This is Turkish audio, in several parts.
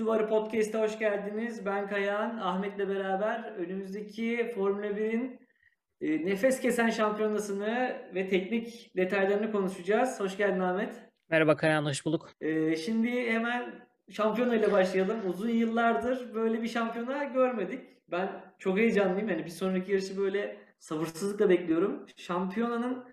Duvarı Podcast'a hoş geldiniz. Ben Kayahan, Ahmet'le beraber önümüzdeki Formula 1'in e, nefes kesen şampiyonasını ve teknik detaylarını konuşacağız. Hoş geldin Ahmet. Merhaba Kayahan, hoş bulduk. Ee, şimdi hemen şampiyona ile başlayalım. Uzun yıllardır böyle bir şampiyona görmedik. Ben çok heyecanlıyım. Yani bir sonraki yarışı böyle sabırsızlıkla bekliyorum. Şampiyonanın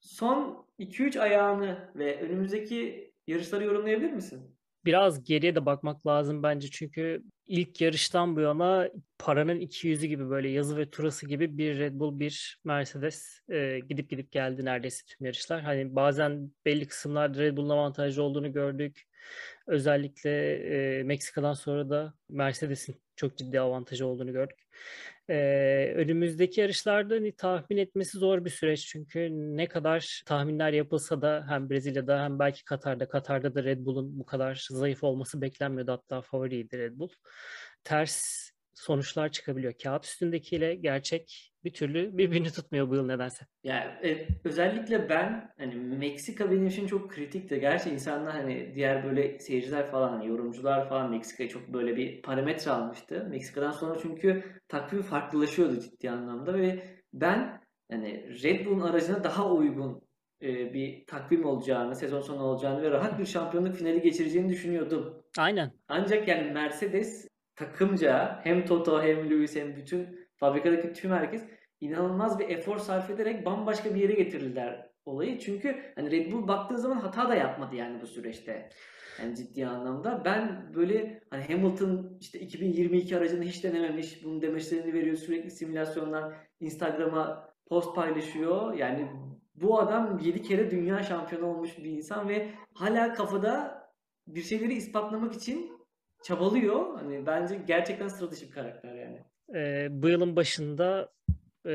son 2-3 ayağını ve önümüzdeki yarışları yorumlayabilir misin? Biraz geriye de bakmak lazım bence çünkü ilk yarıştan bu yana paranın iki yüzü gibi böyle yazı ve turası gibi bir Red Bull bir Mercedes e, gidip gidip geldi neredeyse tüm yarışlar. Hani bazen belli kısımlarda Red Bull'un avantajlı olduğunu gördük. Özellikle e, Meksika'dan sonra da Mercedes'in çok ciddi avantajı olduğunu gördük. Ee, önümüzdeki yarışlarda hani, tahmin etmesi zor bir süreç çünkü ne kadar tahminler yapılsa da hem Brezilya'da hem belki Katar'da, Katar'da da Red Bull'un bu kadar zayıf olması beklenmiyordu hatta favoriydi Red Bull. Ters sonuçlar çıkabiliyor. Kağıt üstündekiyle gerçek bir türlü birbirini tutmuyor bu yıl nedense. Yani e, özellikle ben hani Meksika benim için çok kritikti. Gerçi insanlar hani diğer böyle seyirciler falan hani yorumcular falan Meksika'yı çok böyle bir parametre almıştı. Meksika'dan sonra çünkü takvim farklılaşıyordu ciddi anlamda ve ben hani Red Bull'un aracına daha uygun e, bir takvim olacağını, sezon sonu olacağını ve rahat bir şampiyonluk finali geçireceğini düşünüyordum. Aynen. Ancak yani Mercedes takımca hem Toto hem Lewis hem bütün fabrikadaki tüm herkes inanılmaz bir efor sarf ederek bambaşka bir yere getirirler olayı. Çünkü hani Red Bull baktığın zaman hata da yapmadı yani bu süreçte. Yani ciddi anlamda. Ben böyle hani Hamilton işte 2022 aracını hiç denememiş. Bunun demeçlerini veriyor. Sürekli simülasyonlar Instagram'a post paylaşıyor. Yani bu adam 7 kere dünya şampiyonu olmuş bir insan ve hala kafada bir şeyleri ispatlamak için çabalıyor. Hani bence gerçekten sıra dışı bir karakter yani. Ee, bu yılın başında e,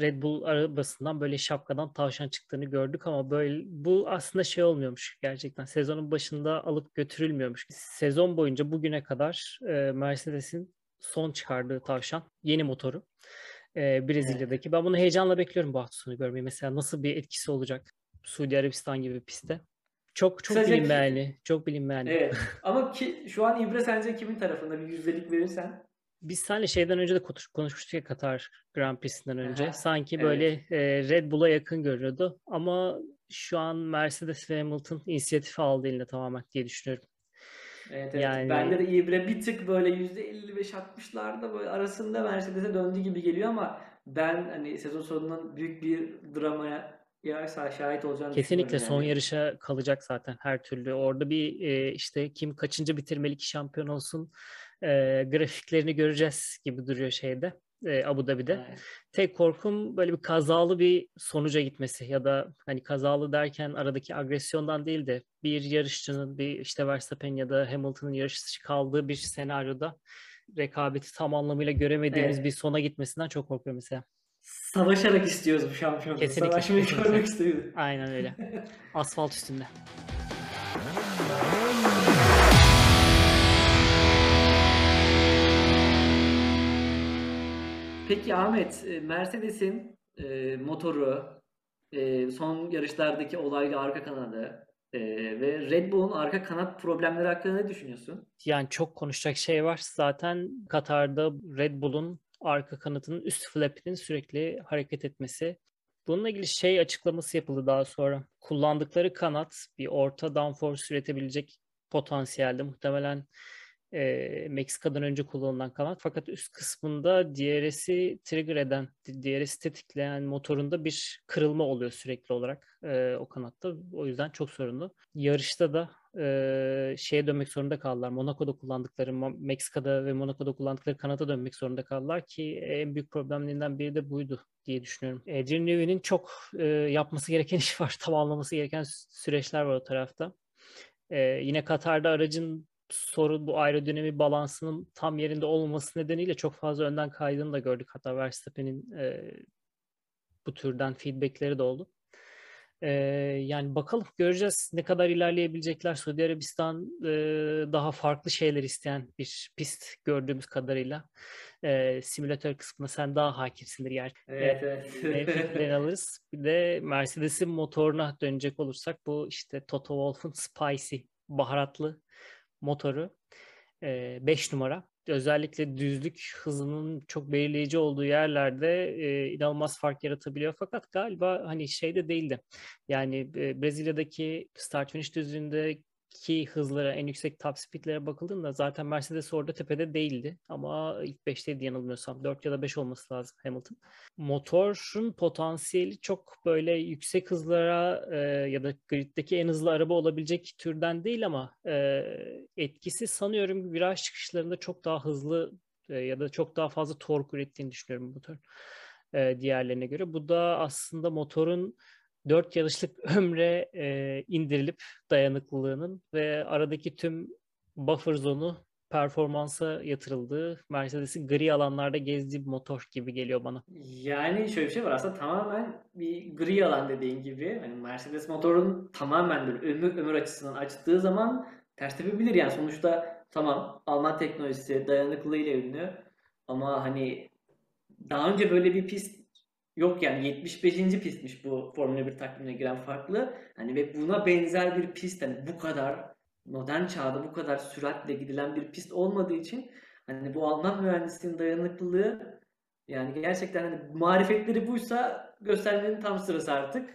Red Bull arabasından böyle şapkadan tavşan çıktığını gördük ama böyle bu aslında şey olmuyormuş gerçekten. Sezonun başında alıp götürülmüyormuş. Sezon boyunca bugüne kadar e, Mercedes'in son çıkardığı tavşan yeni motoru. E, Brezilya'daki. Evet. Ben bunu heyecanla bekliyorum bu hafta sonu görmeyi. Mesela nasıl bir etkisi olacak Suudi Arabistan gibi pistte. Çok çok Kısaca bilinmeyenli. Çok bilinmeyenli. Evet. Ama ki şu an İbre sence kimin tarafında bir yüzdelik verirsen? Biz seninle şeyden önce de konuşmuştuk ya Katar Grand Prix'sinden önce. Aha, Sanki evet. böyle e, Red Bull'a yakın görüyordu. Ama şu an Mercedes ve Hamilton inisiyatif aldı eline tamamen diye düşünüyorum. Evet, evet. Yani... Bende de İbre bir tık böyle %55-60'larda böyle arasında Mercedes'e döndü gibi geliyor ama ben hani sezon sonundan büyük bir dramaya yarışa şahit olacağını Kesinlikle yani. son yarışa kalacak zaten her türlü. Orada bir e, işte kim kaçıncı bitirmeli ki şampiyon olsun e, grafiklerini göreceğiz gibi duruyor şeyde. E, Abu Dhabi'de. Evet. Tek korkum böyle bir kazalı bir sonuca gitmesi ya da hani kazalı derken aradaki agresyondan değil de bir yarışçının bir işte Verstappen ya da Hamilton'ın yarış kaldığı bir senaryoda rekabeti tam anlamıyla göremediğimiz evet. bir sona gitmesinden çok korkuyorum mesela. Savaşarak istiyoruz bu şampiyonluğu. Kesinlikle. Savaşmayı görmek istiyoruz. Aynen öyle. Asfalt üstünde. Peki Ahmet, e, Mercedes'in e, motoru, e, son yarışlardaki olaylı arka kanadı e, ve Red Bull'un arka kanat problemleri hakkında ne düşünüyorsun? Yani çok konuşacak şey var. Zaten Katar'da Red Bull'un arka kanatının üst flapinin sürekli hareket etmesi. Bununla ilgili şey açıklaması yapıldı daha sonra. Kullandıkları kanat bir orta downforce üretebilecek potansiyelde muhtemelen e, Meksika'dan önce kullanılan kanat. Fakat üst kısmında DRS'i trigger eden, DRS'i tetikleyen motorunda bir kırılma oluyor sürekli olarak e, o kanatta. O yüzden çok sorunlu. Yarışta da e, şeye dönmek zorunda kaldılar. Monaco'da kullandıkları, Meksika'da ve Monaco'da kullandıkları kanata dönmek zorunda kaldılar ki en büyük problemlerinden biri de buydu diye düşünüyorum. Adrian Newey'nin çok e, yapması gereken iş var. Tamamlaması gereken süreçler var o tarafta. E, yine Katar'da aracın sorun bu aerodinami balansının tam yerinde olmaması nedeniyle çok fazla önden kaydığını da gördük. Hatta Verstappen'in e, bu türden feedbackleri de oldu. E, yani bakalım göreceğiz ne kadar ilerleyebilecekler. Suudi Arabistan e, daha farklı şeyler isteyen bir pist gördüğümüz kadarıyla. E, simülatör kısmına sen daha hakimsindir yer. Evet, evet. E, alırız. Bir de Mercedes'in motoruna dönecek olursak bu işte Toto Wolff'un Spicy baharatlı motoru 5 numara. Özellikle düzlük hızının çok belirleyici olduğu yerlerde e, inanılmaz fark yaratabiliyor. Fakat galiba hani şeyde değildi. Yani e, Brezilya'daki start finish düzlüğünde ki hızlara, en yüksek top speedlere bakıldığında zaten Mercedes orada tepede değildi. Ama ilk 5'teydi yanılmıyorsam. 4 ya da 5 olması lazım Hamilton. Motorun potansiyeli çok böyle yüksek hızlara e, ya da griddeki en hızlı araba olabilecek türden değil ama e, etkisi sanıyorum viraj çıkışlarında çok daha hızlı e, ya da çok daha fazla tork ürettiğini düşünüyorum bu motor e, diğerlerine göre. Bu da aslında motorun 4 yarışlık ömre e, indirilip dayanıklılığının ve aradaki tüm buffer zonu performansa yatırıldığı, Mercedes'in gri alanlarda gezdiği bir motor gibi geliyor bana. Yani şöyle bir şey var aslında tamamen bir gri alan dediğin gibi. Hani Mercedes motorun tamamen böyle ömür, ömür açısından açtığı zaman ters tepebilir yani sonuçta tamam Alman teknolojisi dayanıklılığıyla ünlü ama hani daha önce böyle bir pist Yok yani 75. pistmiş bu Formula 1 takvimine giren farklı. Hani ve buna benzer bir pist hani bu kadar modern çağda bu kadar süratle gidilen bir pist olmadığı için hani bu Alman mühendisliğinin dayanıklılığı yani gerçekten hani marifetleri buysa göstermenin tam sırası artık.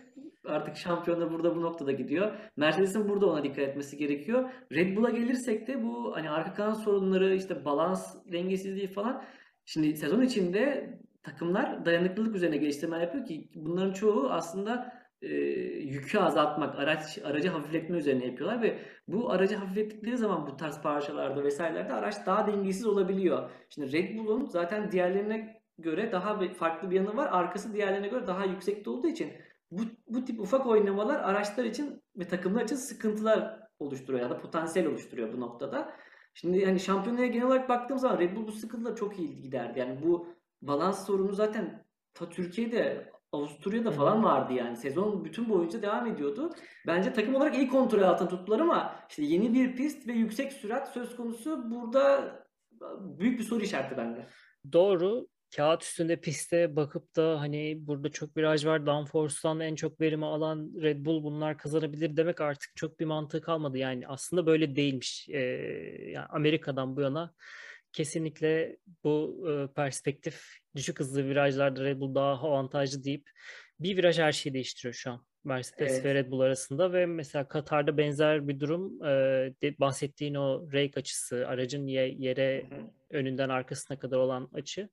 Artık şampiyonlar burada bu noktada gidiyor. Mercedes'in burada ona dikkat etmesi gerekiyor. Red Bull'a gelirsek de bu hani arka kanat sorunları işte balans dengesizliği falan Şimdi sezon içinde takımlar dayanıklılık üzerine geliştirme yapıyor ki bunların çoğu aslında e, yükü azaltmak, araç aracı hafifletme üzerine yapıyorlar ve bu aracı hafiflettikleri zaman bu tarz parçalarda vesairelerde araç daha dengesiz olabiliyor. Şimdi Red Bull'un zaten diğerlerine göre daha bir farklı bir yanı var. Arkası diğerlerine göre daha yüksekte olduğu için bu, bu tip ufak oynamalar araçlar için ve takımlar için sıkıntılar oluşturuyor ya da potansiyel oluşturuyor bu noktada. Şimdi hani şampiyonaya genel olarak baktığım zaman Red Bull bu sıkıntılar çok iyi giderdi. Yani bu balans sorunu zaten ta Türkiye'de Avusturya'da falan vardı yani. Sezon bütün boyunca devam ediyordu. Bence takım olarak iyi kontrol altında tuttular ama işte yeni bir pist ve yüksek sürat söz konusu burada büyük bir soru işareti bende. Doğru. Kağıt üstünde piste bakıp da hani burada çok viraj var. Downforce'dan en çok verimi alan Red Bull bunlar kazanabilir demek artık çok bir mantığı kalmadı. Yani aslında böyle değilmiş. Ee, yani Amerika'dan bu yana kesinlikle bu e, perspektif düşük hızlı virajlarda Red Bull daha avantajlı deyip bir viraj her şeyi değiştiriyor şu an. Mercedes evet. ve Red Bull arasında ve mesela Katar'da benzer bir durum e, de, bahsettiğin o rake açısı aracın ye, yere Hı-hı. önünden arkasına kadar olan açı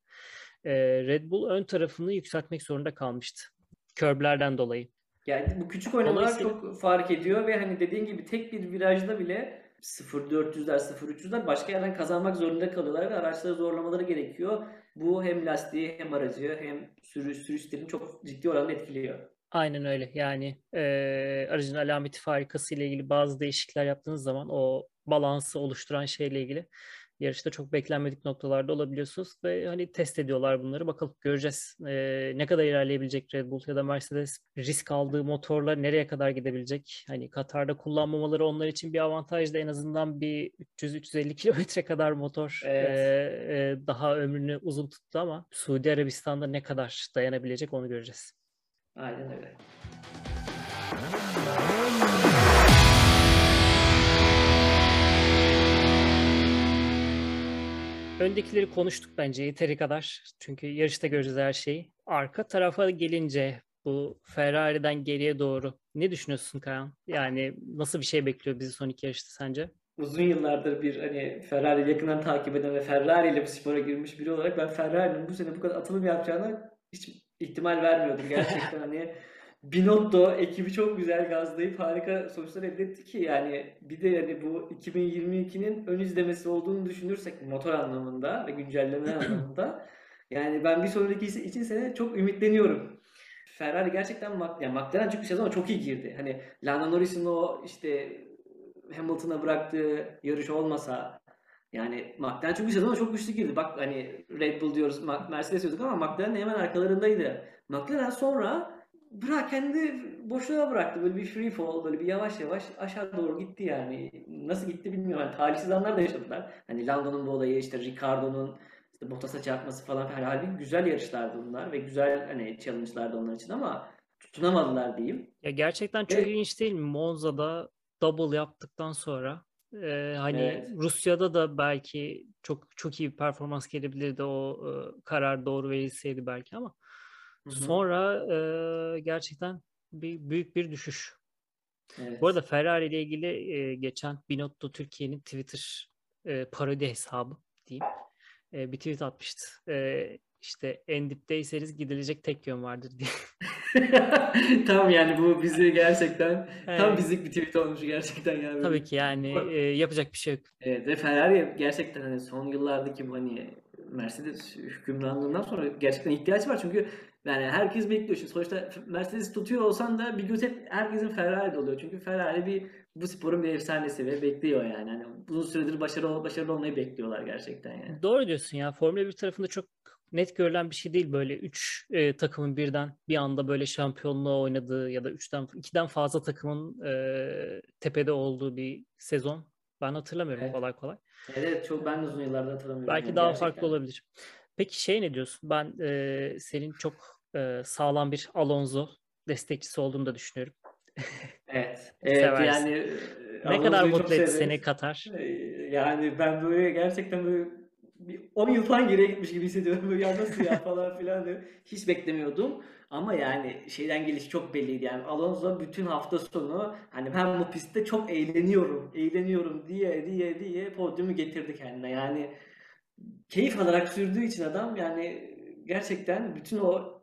e, Red Bull ön tarafını yükseltmek zorunda kalmıştı. Körblerden dolayı. Yani bu küçük oynamalar çok fark ediyor ve hani dediğin gibi tek bir virajda bile 0.400'ler 0.300'ler başka yerden kazanmak zorunda kalıyorlar ve araçları zorlamaları gerekiyor. Bu hem lastiği hem aracı hem sürüş, sürüş stilini çok ciddi oranda etkiliyor. Aynen öyle. Yani e, aracın alameti farikası ile ilgili bazı değişiklikler yaptığınız zaman o balansı oluşturan şeyle ilgili yarışta çok beklenmedik noktalarda olabiliyorsunuz ve hani test ediyorlar bunları. Bakalım göreceğiz e, ne kadar ilerleyebilecek Red Bull ya da Mercedes risk aldığı motorla nereye kadar gidebilecek? Hani Katar'da kullanmamaları onlar için bir avantaj da en azından bir 300-350 kilometre kadar motor evet. e, e, daha ömrünü uzun tuttu ama Suudi Arabistan'da ne kadar dayanabilecek onu göreceğiz. Aynen öyle. Öndekileri konuştuk bence yeteri kadar. Çünkü yarışta göreceğiz her şeyi. Arka tarafa gelince bu Ferrari'den geriye doğru ne düşünüyorsun Kayan? Yani nasıl bir şey bekliyor bizi son iki yarışta sence? Uzun yıllardır bir hani Ferrari yakından takip eden ve Ferrari ile bu spora girmiş biri olarak ben Ferrari'nin bu sene bu kadar atılım yapacağına hiç ihtimal vermiyordum gerçekten hani Binotto ekibi çok güzel gazlayıp harika sonuçlar elde etti ki yani bir de yani bu 2022'nin ön izlemesi olduğunu düşünürsek motor anlamında ve güncelleme anlamında yani ben bir sonraki için sene çok ümitleniyorum. Ferrari gerçekten yani McLaren çünkü sezona çok iyi girdi. Hani Lando Norris'in o işte Hamilton'a bıraktığı yarış olmasa yani McLaren çünkü sezona çok güçlü girdi. Bak hani Red Bull diyoruz, Mercedes diyorduk ama McLaren hemen arkalarındaydı. McLaren sonra bırak kendi boşluğa bıraktı. Böyle bir free fall, böyle bir yavaş yavaş aşağı doğru gitti yani. Nasıl gitti bilmiyorum. Yani talihsiz anlar da yaşadılar. Hani Lando'nun bu olayı, işte Ricardo'nun işte Bottas'a çarpması falan. Yani halbuki güzel yarışlardı bunlar ve güzel hani challenge'lardı onlar için ama tutunamadılar diyeyim. Ya gerçekten çok ilginç değil mi? Monza'da double yaptıktan sonra Ee, hani Evet. Rusya'da da belki çok çok iyi bir performans gelebilirdi o e, karar doğru verilseydi belki ama Sonra e, gerçekten bir büyük bir düşüş. Evet. Bu arada Ferrari ile ilgili e, geçen Binotto Türkiye'nin Twitter e, parodi hesabı diyeyim e, bir tweet atmıştı. E, işte en dipteyseniz gidilecek tek yön vardır diye. Tam yani bu bizi gerçekten tam Evet. bizlik bir tweet olmuş gerçekten ya böyle. Tabii ki yani e, yapacak bir şey yok. Evet ve Ferrari gerçekten hani son yıllardaki hani Mercedes hükümranlığından sonra gerçekten ihtiyaç var çünkü yani herkes bekliyor şimdi sonuçta Mercedes tutuyor olsan da bir göz hep herkesin Ferrari'de oluyor çünkü Ferrari bir bu sporun bir efsanesi ve bekliyor yani hani uzun süredir başarılı başarılı olmayı bekliyorlar gerçekten yani. Doğru diyorsun ya. Formula 1 tarafında çok net görülen bir şey değil böyle 3 takımın birden bir anda böyle şampiyonluğa oynadığı ya da 3'ten 2'den fazla takımın e, tepede olduğu bir sezon. Ben hatırlamıyorum Evet. kolay kolay. Evet çok ben de uzun yıllarda hatırlamıyorum Belki yani daha gerçekten. farklı olabilir. Peki şey ne diyorsun? Ben e, senin çok e, sağlam bir Alonso destekçisi olduğunu da düşünüyorum. Evet. Evet Seversin. yani Ne kadar Alonso'yu mutlu etti seni Katar? Yani ben böyle gerçekten böyle bir 10 yıl falan geriye gitmiş gibi hissediyorum. Böyle ya nasıl ya falan filan diye. Hiç beklemiyordum. Ama yani şeyden geliş çok belliydi. Yani Alonso bütün hafta sonu hani ben bu pistte çok eğleniyorum, eğleniyorum diye diye diye podyumu getirdi kendine. Yani keyif alarak sürdüğü için adam yani gerçekten bütün o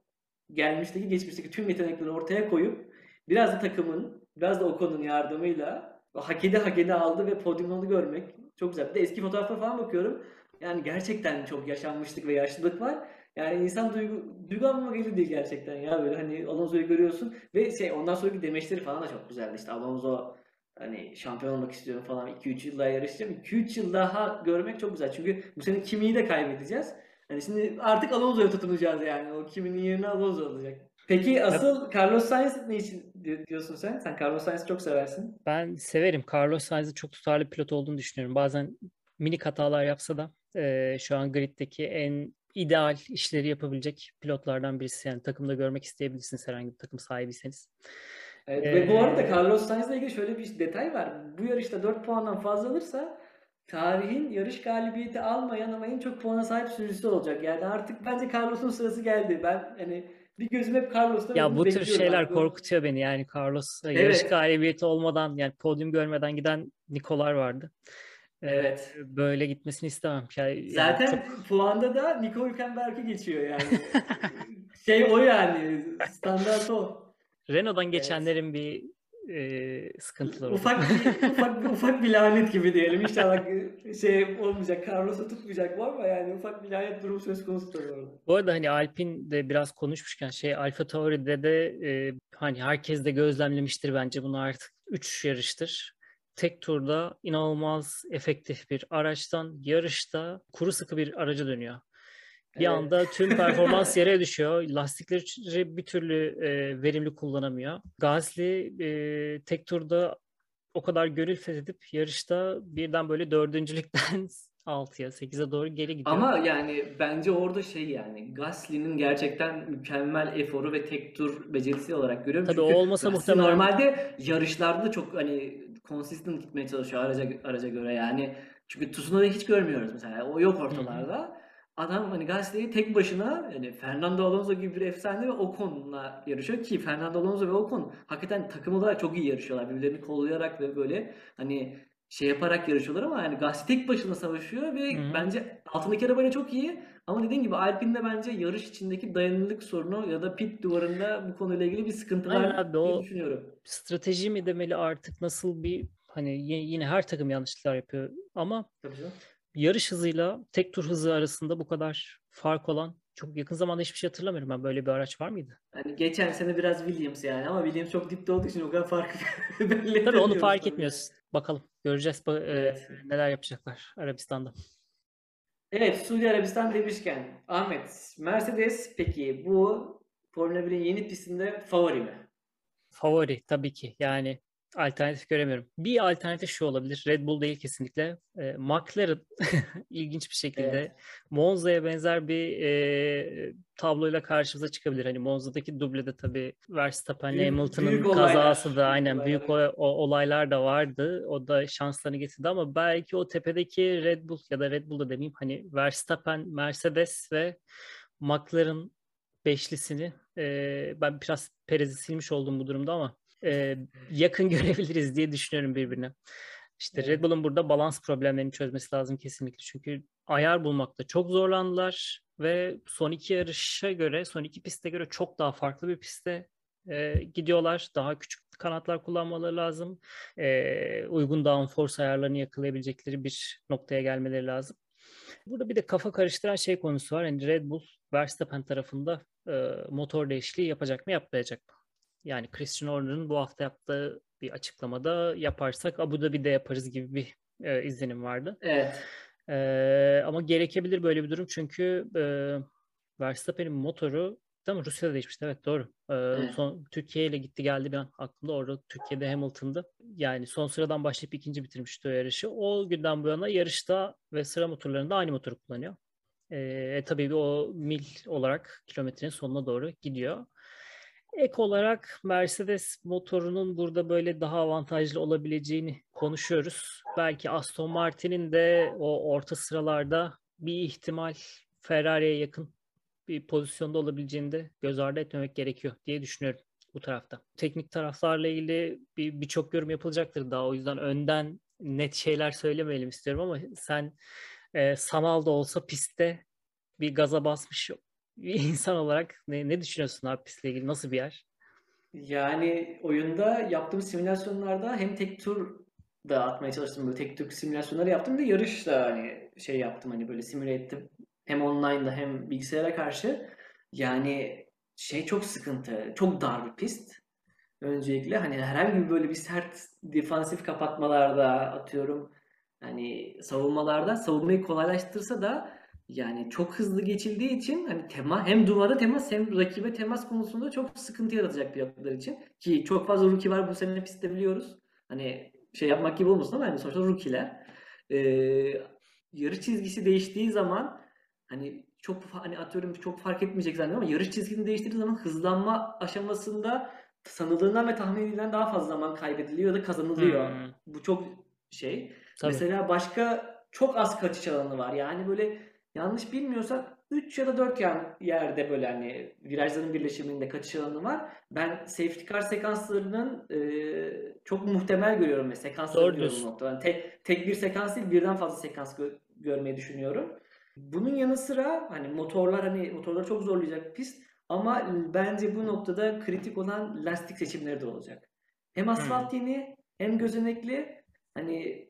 gelmişteki geçmişteki tüm yetenekleri ortaya koyup biraz da takımın biraz da Ocon'un yardımıyla hak ede hak ede aldı ve podyumda onu görmek çok güzel. Bir de eski fotoğraflara falan bakıyorum. Yani gerçekten çok yaşanmışlık ve yaşlılık var. Yani insan duygu, duygu almama geliyor değil gerçekten ya böyle hani Alonso'yu görüyorsun ve şey ondan sonraki demeçleri falan da çok güzeldi işte Alonso hani şampiyon olmak istiyorum falan 2-3 yıl daha yarışacağım. 2-3 yıl daha görmek çok güzel çünkü bu sene Kimi'yi de kaybedeceğiz. Hani şimdi artık Alonso'ya tutunacağız yani. O Kimi'nin yerine Alonso alacak. Peki asıl Carlos Sainz ne için di- diyorsun sen? Sen Carlos Sainz'i çok seversin. Ben severim. Carlos Sainz'in çok tutarlı pilot olduğunu düşünüyorum. Bazen minik hatalar yapsa da e, şu an griddeki en ideal işleri yapabilecek pilotlardan birisi. Yani takımda görmek isteyebilirsiniz herhangi bir takım sahibiyseniz. Evet, ve bu arada Ee, Carlos Sainz'la ilgili şöyle bir detay var. Bu yarışta 4 puandan fazla alırsa tarihin yarış galibiyeti almayan ama en çok puana sahip sürücüsü olacak. Yani artık bence Carlos'un sırası geldi. Ben hani bir gözüm hep Carlos'ta Ya bu tür şeyler artık. korkutuyor beni. Yani Carlos e, yarış Evet. galibiyeti olmadan yani podyum görmeden giden Nikolar vardı. Ee, Evet. böyle gitmesini istemem. Yani, yani Zaten çok puanda da Nico Hülkenberg'e geçiyor yani. şey o yani. Standart o. Renault'dan Evet. geçenlerin bir e, sıkıntıları. Ufak bir, ufak, bir- ufak bir lanet gibi diyelim. İnşallah şey olmayacak. Carlos'u tutmayacak bu ama yani ufak bir lanet durum söz konusu orada. Bu arada hani Alpin de biraz konuşmuşken şey Alfa Tauri'de de e, hani herkes de gözlemlemiştir bence bunu artık 3 yarıştır. Tek turda inanılmaz efektif bir araçtan yarışta kuru sıkı bir araca dönüyor. Bir Evet. anda tüm performans yere düşüyor. Lastikleri bir türlü e, verimli kullanamıyor. Gasly e, tek turda o kadar gönül fethedip yarışta birden böyle dördüncülükten 6'ya 8'e doğru geri gidiyor. Ama yani bence orada şey yani Gasly'nin gerçekten mükemmel eforu ve tek tur becerisi olarak görüyorum. Tabii o Çünkü olmasa Gasly muhtemelen- normalde yarışlarda çok hani consistent gitmeye çalışıyor araca araca göre yani. Çünkü Tsunoda'yı hiç görmüyoruz mesela. O yok ortalarda. Adam hani Gasly'yi tek başına yani Fernando Alonso gibi bir efsane ve Ocon'la yarışıyor ki Fernando Alonso ve Ocon hakikaten takım olarak çok iyi yarışıyorlar. Birbirlerini kollayarak ve böyle hani şey yaparak yarışıyorlar ama yani Gasly tek başına savaşıyor ve Hı hı. bence altındaki arabayla çok iyi ama dediğin gibi Alpine'de bence yarış içindeki dayanıklılık sorunu ya da pit duvarında bu konuyla ilgili bir sıkıntı var abi, diye düşünüyorum. strateji mi demeli artık nasıl bir hani yine her takım yanlışlıklar yapıyor ama Tabii. Yarış hızıyla tek tur hızı arasında bu kadar fark olan çok yakın zamanda hiçbir şey hatırlamıyorum ben böyle bir araç var mıydı? Hani geçen sene biraz Williams yani ama Williams çok dipte olduğu için o kadar farkı belli Tabii onu fark tabii. etmiyoruz. Bakalım göreceğiz ba- e, Evet. neler yapacaklar Arabistan'da. Evet, Suudi Arabistan demişken Ahmet, Mercedes peki bu Formula 1'in yeni pistinde favori mi? Favori tabii ki yani alternatif göremiyorum. Bir alternatif şu olabilir. Red Bull değil kesinlikle. E, McLaren ilginç bir şekilde Evet. Monza'ya benzer bir e, tabloyla karşımıza çıkabilir. Hani Monza'daki dublede tabii Verstappen'le Hamilton'ın olaylar, kazası da aynen büyük olaylar. o, o- olaylar da vardı. O da şanslarını getirdi ama belki o tepedeki Red Bull ya da Red Bull da demeyeyim hani Verstappen, Mercedes ve McLaren beşlisini e, ben biraz Perez'i silmiş oldum bu durumda ama e, yakın görebiliriz diye düşünüyorum birbirine. İşte. Red Bull'un burada balans problemlerini çözmesi lazım kesinlikle. Çünkü ayar bulmakta çok zorlandılar ve son iki yarışa göre, son iki piste göre çok daha farklı bir piste e, gidiyorlar. Daha küçük kanatlar kullanmaları lazım. E, uygun downforce ayarlarını yakalayabilecekleri bir noktaya gelmeleri lazım. Burada bir de kafa karıştıran şey konusu var. Yani Red Bull Verstappen tarafında e, motor değişikliği yapacak mı yapmayacak mı? Yani Christian Horner'ın bu hafta yaptığı bir açıklamada yaparsak Abu Dhabi'de yaparız gibi bir e, izlenim vardı. Evet. E, ama gerekebilir böyle bir durum çünkü e, Verstappen'in motoru Tamam Rusya'da değişmişti evet doğru. E, Evet. son Türkiye ile gitti geldi bir an aklımda orada Türkiye'de Hamilton'dı. Yani son sıradan başlayıp ikinci bitirmişti o yarışı. O günden bu yana yarışta ve sıra motorlarında aynı motoru kullanıyor. E, tabii o mil olarak kilometrenin sonuna doğru gidiyor. Ek olarak Mercedes motorunun burada böyle daha avantajlı olabileceğini konuşuyoruz. Belki Aston Martin'in de o orta sıralarda bir ihtimal Ferrari'ye yakın bir pozisyonda olabileceğini de göz ardı etmemek gerekiyor diye düşünüyorum bu tarafta. Teknik taraflarla ilgili bir birçok yorum yapılacaktır daha o yüzden önden net şeyler söylemeyelim istiyorum ama sen e, sanal da olsa pistte bir gaza basmış bir insan olarak ne, ne düşünüyorsun abi pistle ilgili? Nasıl bir yer? Yani oyunda yaptığım simülasyonlarda hem tek tur da atmaya çalıştım böyle tek tur simülasyonları yaptım de yarış da hani şey yaptım hani böyle simüle ettim. Hem online'da hem bilgisayara karşı. Yani şey çok sıkıntı. Çok dar bir pist. Öncelikle hani herhangi bir böyle bir sert defansif kapatmalarda atıyorum hani savunmalarda savunmayı kolaylaştırsa da yani çok hızlı geçildiği için hani tema hem duvara temas hem rakibe temas konusunda çok sıkıntı yaratacak pilotlar için. Ki çok fazla rookie var bu sene pistte biliyoruz. Hani şey yapmak gibi olmasın ama hani sonuçta rookie'ler. Ee, yarış çizgisi değiştiği zaman hani çok hani atıyorum çok fark etmeyecek zannediyorum ama yarış çizgisini değiştirdiği zaman hızlanma aşamasında sanıldığından ve tahmin edilenden daha fazla zaman kaybediliyor da kazanılıyor. Hmm. Bu çok şey. Tabii. Mesela başka çok az kaçış alanı var. Yani böyle yanlış bilmiyorsak 3 ya da 4 yan yerde böyle hani virajların birleşiminde kaçış alanı var. Ben safety car sekanslarının e, çok muhtemel görüyorum ve sekansları Doğru görüyorum noktada. Yani tek, tek bir sekans değil birden fazla sekans gö- görmeyi düşünüyorum. Bunun yanı sıra hani motorlar hani motorları çok zorlayacak pist ama bence bu noktada kritik olan lastik seçimleri de olacak. Hem asfalt yeni hem gözenekli hani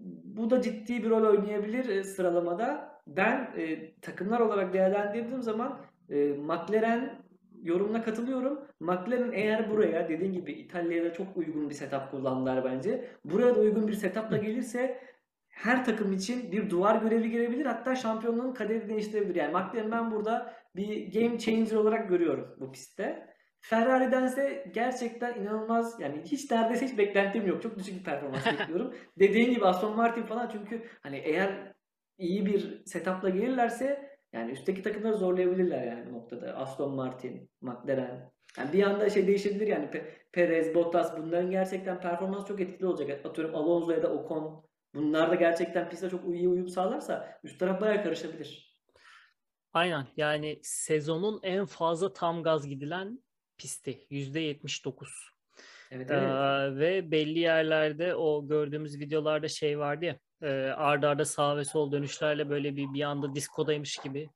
bu da ciddi bir rol oynayabilir e, sıralamada. Ben e, takımlar olarak değerlendirdiğim zaman e, McLaren yorumuna katılıyorum. McLaren eğer buraya dediğin gibi İtalya'ya da çok uygun bir setup kullandılar bence. Buraya da uygun bir setupla gelirse her takım için bir duvar görevi gelebilir. Hatta şampiyonluğun kaderini değiştirebilir. Yani McLaren ben burada bir game changer olarak görüyorum bu pistte. Ferrari'dense gerçekten inanılmaz yani hiç neredeyse hiç beklentim yok. Çok düşük bir performans bekliyorum. Dediğin gibi Aston Martin falan çünkü hani eğer iyi bir setupla gelirlerse yani üstteki takımları zorlayabilirler yani noktada. Aston Martin, McLaren. Yani bir anda şey değişebilir yani Pe- Perez, Bottas bunların gerçekten performans çok etkili olacak. Atıyorum Alonso ya da Ocon bunlar da gerçekten piste çok iyi uyum sağlarsa üst taraf bayağı karışabilir. Aynen yani sezonun en fazla tam gaz gidilen pisti %79. Evet Ee, evet. ve belli yerlerde o gördüğümüz videolarda şey vardı ya e, arda arda sağ ve sol dönüşlerle böyle bir bir anda diskodaymış gibi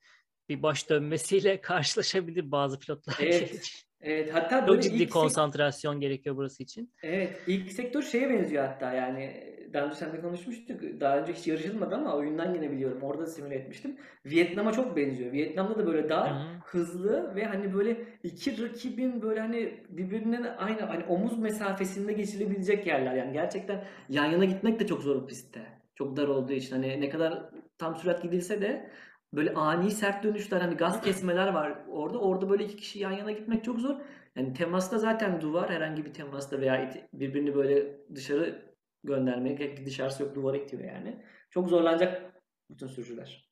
bir baş dönmesiyle karşılaşabilir bazı pilotlar. Evet. Evet hatta Çok böyle ciddi ilk sek- konsantrasyon gerekiyor burası için. Evet, ilk sektör şeye benziyor hatta yani daha önce seninle konuşmuştuk. Daha önce hiç yarışılmadı ama oyundan yine biliyorum. Orada da simüle etmiştim. Vietnam'a çok benziyor. Vietnam'da da böyle dar, Hı hı. hızlı ve hani böyle iki rakibin böyle hani birbirinin aynı hani omuz mesafesinde geçilebilecek yerler. Yani gerçekten yan yana gitmek de çok zor bir pistte. Çok dar olduğu için hani ne kadar tam sürat gidilse de böyle ani sert dönüşler hani gaz kesmeler var orada. Orada böyle iki kişi yan yana gitmek çok zor. Yani temasta zaten duvar herhangi bir temasta veya birbirini böyle dışarı göndermek dışarısı yok duvara itiyor yani. Çok zorlanacak bütün sürücüler.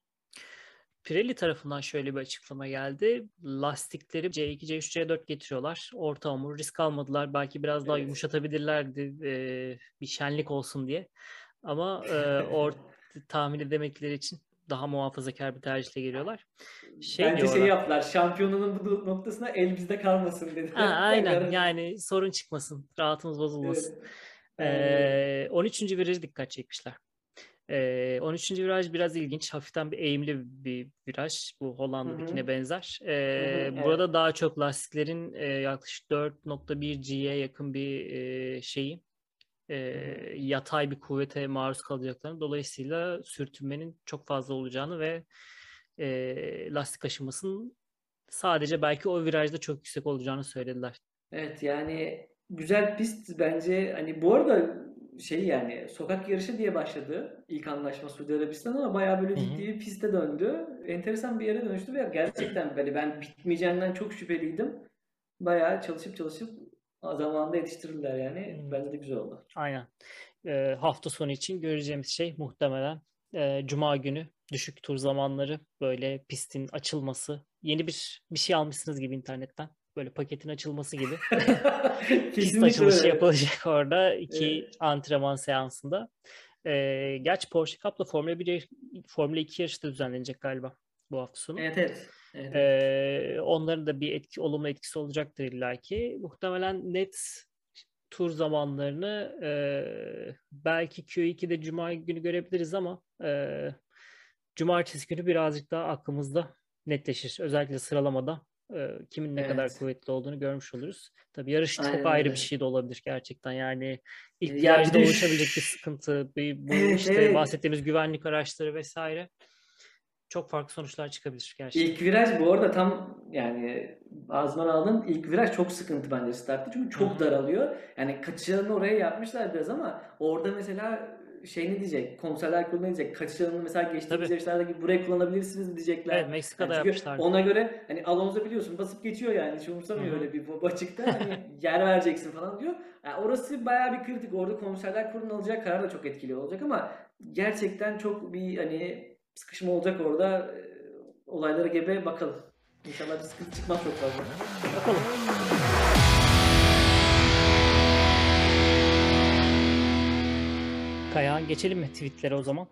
Pirelli tarafından şöyle bir açıklama geldi. Lastikleri C2, C3, C4 getiriyorlar. Orta hamur risk almadılar. Belki biraz daha evet. yumuşatabilirlerdi e, bir şenlik olsun diye. Ama e, or tahmin edemedikleri için daha muhafazakar bir tercihle geliyorlar. Şey Bence diyorlar, şey yaptılar. Şampiyonunun bu noktasına el bizde kalmasın dediler. Ha, aynen yani sorun çıkmasın. Rahatımız bozulmasın. Evet. Ee, 13. virajı dikkat çekmişler. Ee, 13. viraj biraz ilginç. Hafiften bir eğimli bir viraj. Bu Hollanda'dakine benzer. Ee, Hı-hı, burada evet. daha çok lastiklerin e, yaklaşık 4.1 G'ye yakın bir e, şeyi e, yatay bir kuvvete maruz kalacaklarını dolayısıyla sürtünmenin çok fazla olacağını ve e, lastik aşınmasının sadece belki o virajda çok yüksek olacağını söylediler. Evet yani güzel pist bence hani bu arada şey yani sokak yarışı diye başladı ilk anlaşma Suudi Arabistan ama bayağı böyle ciddi bir piste döndü. Enteresan bir yere dönüştü ve gerçekten böyle ben bitmeyeceğinden çok şüpheliydim. Bayağı çalışıp çalışıp zamanında yetiştirirler yani. Hmm. Bence de güzel oldu. Aynen. E, hafta sonu için göreceğimiz şey muhtemelen e, Cuma günü düşük tur zamanları böyle pistin açılması. Yeni bir bir şey almışsınız gibi internetten. Böyle paketin açılması gibi. Pist açılışı öyle. yapılacak orada. iki evet. antrenman seansında. E, gerçi Porsche Cup'la Formula 1 Formula 2 yarışı da düzenlenecek galiba bu hafta sonu. Evet evet. Evet. Ee, onların da bir etki, olumlu etkisi olacaktır illaki. Muhtemelen net tur zamanlarını e, belki Q2'de Cuma günü görebiliriz ama e, Cumartesi günü birazcık daha aklımızda netleşir. Özellikle sıralamada e, kimin ne evet. kadar kuvvetli olduğunu görmüş oluruz. Tabii yarış Aynen çok ayrı bir şey de olabilir gerçekten. Yani ilk ya yarışta oluşabilecek bir sıkıntı, bir, bu işte bahsettiğimiz güvenlik araçları vesaire çok farklı sonuçlar çıkabilir gerçekten. İlk viraj bu arada tam yani ağzından aldın ilk viraj çok sıkıntı bence startta çünkü çok Hı-hı. daralıyor. Yani kaçışlarını oraya yapmışlar biraz ama orada mesela şey ne diyecek? Komiserler kurulu ne diyecek? Kaçışlarını mesela geçtiğimiz yarışlarda gibi burayı kullanabilirsiniz diyecekler. Evet Meksika'da yani yapmışlar. Ona göre hani Alonso biliyorsun basıp geçiyor yani hiç umursamıyor öyle bir açıkta. Hani yer vereceksin falan diyor. Yani orası bayağı bir kritik. Orada komiserler kurulunun alacağı karar da çok etkili olacak ama gerçekten çok bir hani sıkışma olacak orada. Olaylara gebe bakalım. İnşallah bir sıkıntı çıkmaz çok fazla. Bakalım. Kayahan geçelim mi tweetlere o zaman?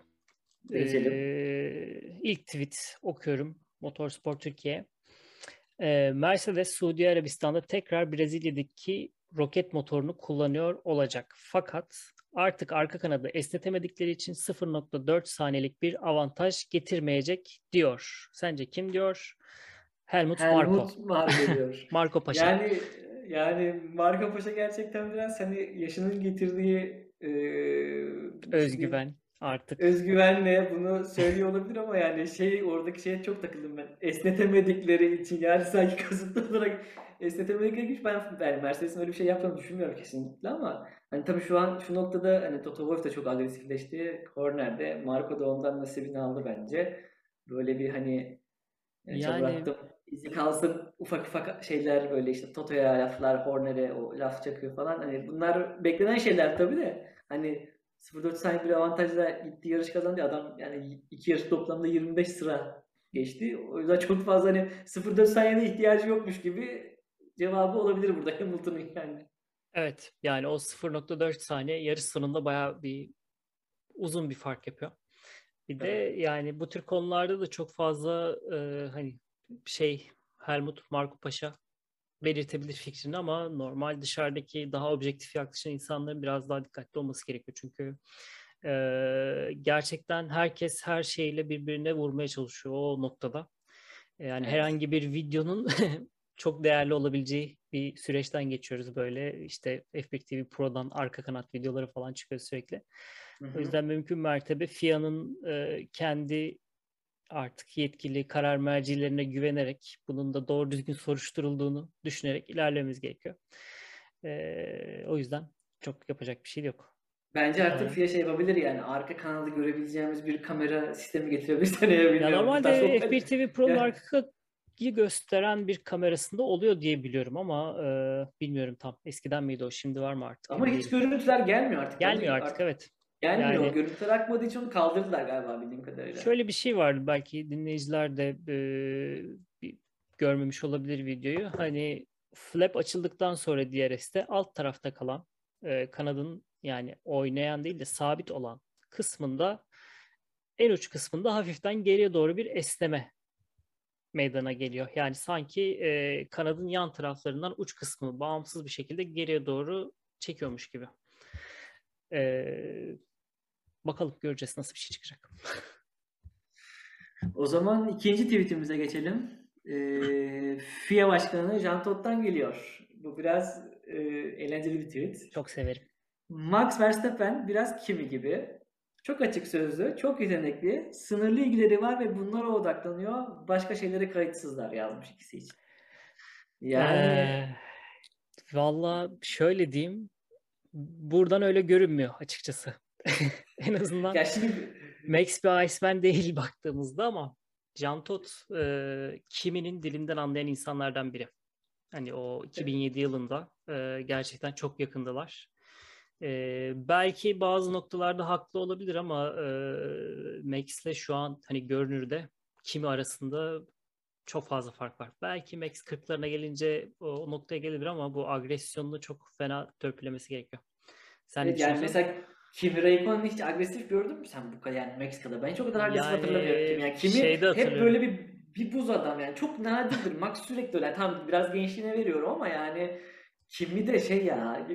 Geçelim. Ee, ilk tweet okuyorum. Motorsport Türkiye. Ee, Mercedes Suudi Arabistan'da tekrar Brezilya'daki roket motorunu kullanıyor olacak. Fakat artık arka kanadı esnetemedikleri için 0.4 saniyelik bir avantaj getirmeyecek diyor. Sence kim diyor? Helmut, Helmut Marko. Marko diyor. Marko Paşa. Yani yani Marko Paşa gerçekten biraz hani yaşının getirdiği e, özgüven artık. Özgüvenle bunu söylüyor olabilir ama yani şey oradaki şeye çok takıldım ben. Esnetemedikleri için yani sanki kasıtlı olarak esnetemedikleri için ben yani Mercedes'in öyle bir şey yaptığını düşünmüyorum kesinlikle ama hani tabii şu an şu noktada hani Toto Wolff da çok agresifleşti. Corner'de Marco da ondan nasibini aldı bence. Böyle bir hani yani, yani... bıraktım izi kalsın ufak ufak şeyler böyle işte Toto'ya laflar, Horner'e o laf çakıyor falan. Hani bunlar beklenen şeyler tabii de. Hani 0.4 saniye bir avantajla gitti yarış kazandı. Adam yani iki yarış toplamda 25 sıra geçti. O yüzden çok fazla hani 0.4 saniyede ihtiyacı yokmuş gibi cevabı olabilir burada Hamilton'ın yani. Evet yani o 0.4 saniye yarış sonunda bayağı bir uzun bir fark yapıyor. Bir de evet. yani bu tür konularda da çok fazla e, hani şey Helmut Marko Paşa belirtebilir fikrini ama normal dışarıdaki daha objektif yaklaşan insanların biraz daha dikkatli olması gerekiyor. Çünkü e, gerçekten herkes her şeyle birbirine vurmaya çalışıyor o noktada. Yani evet. herhangi bir videonun çok değerli olabileceği bir süreçten geçiyoruz böyle. İşte F1 TV Pro'dan arka kanat videoları falan çıkıyor sürekli. Hı hı. O yüzden mümkün mertebe FIA'nın e, kendi artık yetkili karar mercilerine güvenerek bunun da doğru düzgün soruşturulduğunu düşünerek ilerlememiz gerekiyor. E, o yüzden çok yapacak bir şey yok. Bence artık. FIA şey yapabilir yani arka kanalı görebileceğimiz bir kamera sistemi getirebilir seneye Ya normalde Hatta çok- F1 TV Pro'nun Ya- arkayı gösteren bir kamerasında oluyor diye biliyorum ama e, bilmiyorum tam. Eskiden miydi o? Şimdi var mı artık? Ama hiç görüntüler gelmiyor artık. Gelmiyor Onu- artık evet. Gelmiyor. Yani- Görüntüler akmadığı için onu kaldırdılar galiba bildiğim kadarıyla. Şöyle bir şey vardı belki dinleyiciler de e, bir- görmemiş olabilir videoyu. Hani flap açıldıktan sonra DRS'te alt tarafta kalan e, kanadın yani oynayan değil de sabit olan kısmında en uç kısmında hafiften geriye doğru bir esneme meydana geliyor. Yani sanki e, kanadın yan taraflarından uç kısmı bağımsız bir şekilde geriye doğru çekiyormuş gibi. E, bakalım göreceğiz nasıl bir şey çıkacak. O zaman ikinci tweetimize geçelim. Ee, FIA Başkanı Jean Todt'tan geliyor. Bu biraz e, eğlenceli bir tweet. Çok severim. Max Verstappen biraz Kimi gibi. Çok açık sözlü, çok yetenekli, sınırlı ilgileri var ve bunlara odaklanıyor. Başka şeylere kayıtsızlar yazmış ikisi için. Yani Ee, valla şöyle diyeyim. Buradan öyle görünmüyor açıkçası. en azından ya şimdi Max bir Iceman değil baktığımızda ama Jean Todt e, kiminin dilinden anlayan insanlardan biri. Hani o 2007 yılında e, gerçekten çok yakındılar. E, belki bazı noktalarda haklı olabilir ama e, Max'le şu an hani görünürde kimi arasında çok fazla fark var. Belki Max 40'larına gelince o, o noktaya gelebilir ama bu agresyonunu çok fena törpülemesi gerekiyor. Sen Evet, yani mesela Kimi Raikkonen'ı hiç agresif gördün mü sen bu kadar yani Meksika'da? Ben çok kadar agresif Yani hatırlamıyorum Kimi. Yani Kimi şeyde hep böyle bir bir buz adam yani. Çok nadirdir. Max sürekli öyle. Tamam biraz gençliğine veriyorum ama yani Kimi de şey ya